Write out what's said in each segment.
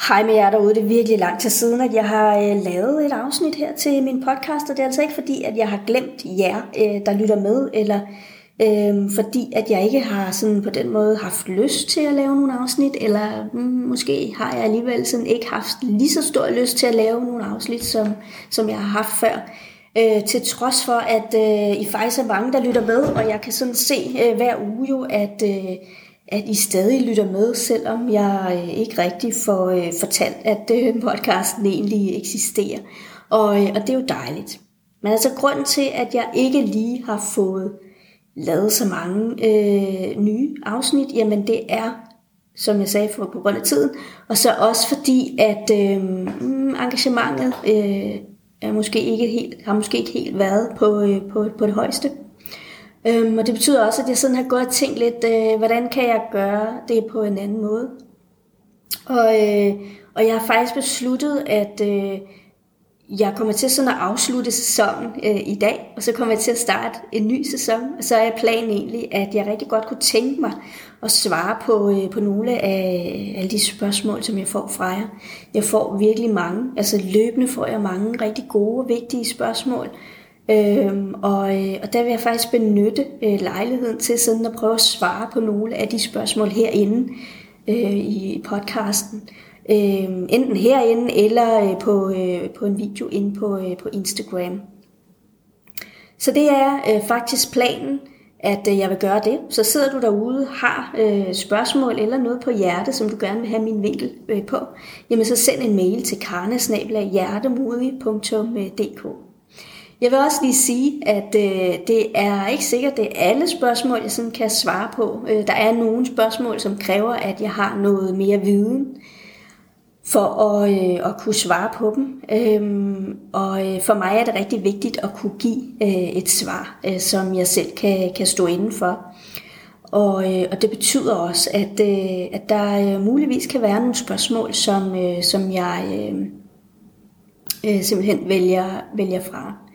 Hej med jer derude. Det er virkelig lang tid siden, at jeg har øh, lavet et afsnit her til min podcast, og det er altså ikke fordi, at jeg har glemt jer, øh, der lytter med, eller øh, fordi, at jeg ikke har sådan på den måde haft lyst til at lave nogle afsnit, eller mm, måske har jeg alligevel sådan ikke haft lige så stor lyst til at lave nogle afsnit, som, som jeg har haft før. Øh, til trods for, at øh, I faktisk er mange, der lytter med, og jeg kan sådan se øh, hver uge jo, at... Øh, at I stadig lytter med, selvom jeg øh, ikke rigtig får øh, fortalt, at øh, podcasten egentlig eksisterer. Og, øh, og det er jo dejligt. Men altså grunden til, at jeg ikke lige har fået lavet så mange øh, nye afsnit, jamen det er, som jeg sagde, for på grund af tiden, og så også fordi, at øh, mm, engagementet øh, er måske ikke helt, har måske ikke helt været på, øh, på, på det højeste. Øhm, og det betyder også, at jeg sådan har gået og tænkt lidt, øh, hvordan kan jeg gøre det på en anden måde? Og, øh, og jeg har faktisk besluttet, at øh, jeg kommer til sådan at afslutte sæsonen øh, i dag, og så kommer jeg til at starte en ny sæson. Og så er planen egentlig, at jeg rigtig godt kunne tænke mig at svare på, øh, på nogle af alle de spørgsmål, som jeg får fra jer. Jeg får virkelig mange, altså løbende får jeg mange rigtig gode og vigtige spørgsmål, Øhm, og, øh, og der vil jeg faktisk benytte øh, lejligheden til sådan at prøve at svare på nogle af de spørgsmål herinde øh, i podcasten. Øh, enten herinde eller øh, på, øh, på en video inde på, øh, på Instagram. Så det er øh, faktisk planen, at øh, jeg vil gøre det. Så sidder du derude, har øh, spørgsmål eller noget på hjerte, som du gerne vil have min vinkel øh, på, jamen så send en mail til karnesnabelaghjertemodig.dk. Jeg vil også lige sige, at øh, det er ikke sikkert, det er alle spørgsmål, jeg sådan kan svare på. Øh, der er nogle spørgsmål, som kræver, at jeg har noget mere viden for at, øh, at kunne svare på dem. Øhm, og øh, for mig er det rigtig vigtigt at kunne give øh, et svar, øh, som jeg selv kan, kan stå inden for. Og, øh, og det betyder også, at, øh, at der øh, muligvis kan være nogle spørgsmål, som, øh, som jeg øh, øh, simpelthen vælger, vælger fra.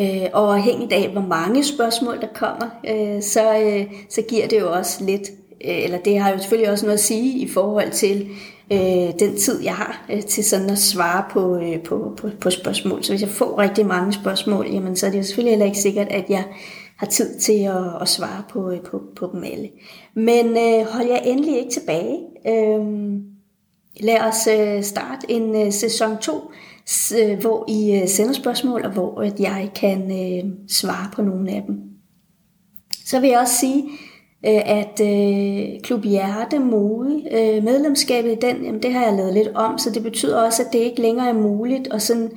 Øh, og afhængigt af, hvor mange spørgsmål der kommer, øh, så, øh, så giver det jo også lidt, øh, eller det har jo selvfølgelig også noget at sige i forhold til øh, den tid, jeg har øh, til sådan at svare på, øh, på, på, på spørgsmål. Så hvis jeg får rigtig mange spørgsmål, jamen, så er det jo selvfølgelig heller ikke sikkert, at jeg har tid til at, at svare på, øh, på, på dem alle. Men øh, hold jeg endelig ikke tilbage. Øh, lad os øh, starte en øh, sæson 2 Øh, hvor I øh, sender spørgsmål, og hvor at jeg kan øh, svare på nogle af dem. Så vil jeg også sige, at Klub Hjerte Mode, medlemskabet i den, jamen det har jeg lavet lidt om, så det betyder også, at det ikke længere er muligt at sådan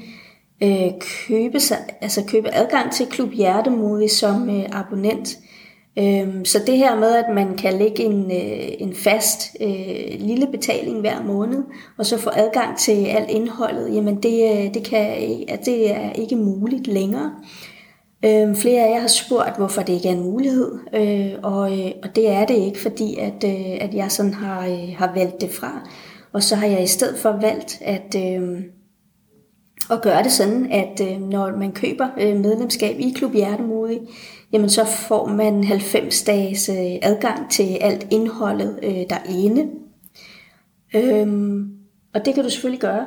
købe, sig, altså købe adgang til Klub Hjerte Mode som abonnent. Øhm, så det her med, at man kan lægge en, øh, en fast øh, lille betaling hver måned, og så få adgang til alt indholdet, jamen det, øh, det, kan, det er ikke muligt længere. Øhm, flere af jer har spurgt, hvorfor det ikke er en mulighed, øh, og, øh, og det er det ikke, fordi at, at jeg sådan har, har valgt det fra. Og så har jeg i stedet for valgt at, at gøre det sådan, at når man køber medlemskab i Klub Hjertemodig, jamen så får man 90 dages øh, adgang til alt indholdet øh, derinde. Øhm, og det kan du selvfølgelig gøre.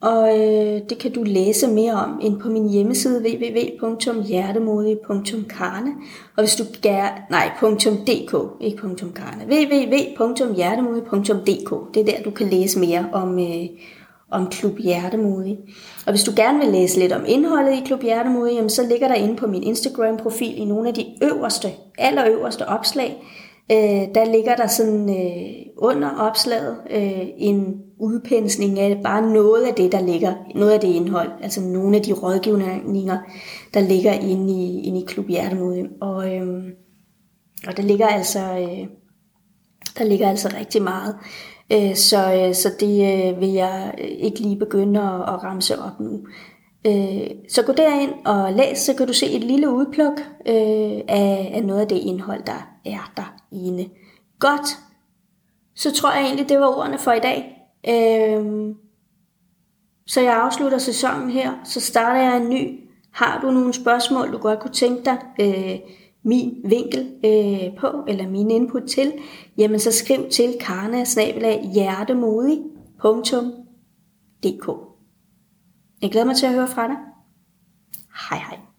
Og øh, det kan du læse mere om ind på min hjemmeside www.hjertemodig.karne og hvis du gerne, nej, .dk, ikke .karne, www.hjertemodig.dk, det er der, du kan læse mere om, øh, om Klub Hjertemodig. Og hvis du gerne vil læse lidt om indholdet i Klub Hjertemodig, jamen, så ligger der inde på min Instagram-profil i nogle af de øverste, allerøverste opslag, øh, der ligger der sådan øh, under opslaget øh, en udpensning af bare noget af det, der ligger, noget af det indhold, altså nogle af de rådgivninger, der ligger inde i, inde i Klub Hjertemodig. Og, øh, og der ligger altså, øh, der ligger altså rigtig meget. Øh, så, øh, så det øh, vil jeg ikke lige begynde at, at ramse op nu. Så gå derind og læs, så kan du se et lille udpluk af, af noget af det indhold, der er derinde. Godt. Så tror jeg egentlig, det var ordene for i dag. Så jeg afslutter sæsonen her, så starter jeg en ny. Har du nogle spørgsmål, du godt kunne tænke dig, min vinkel øh, på, eller min input til, jamen så skriv til karna hjertemodig.dk Jeg glæder mig til at høre fra dig. Hej hej.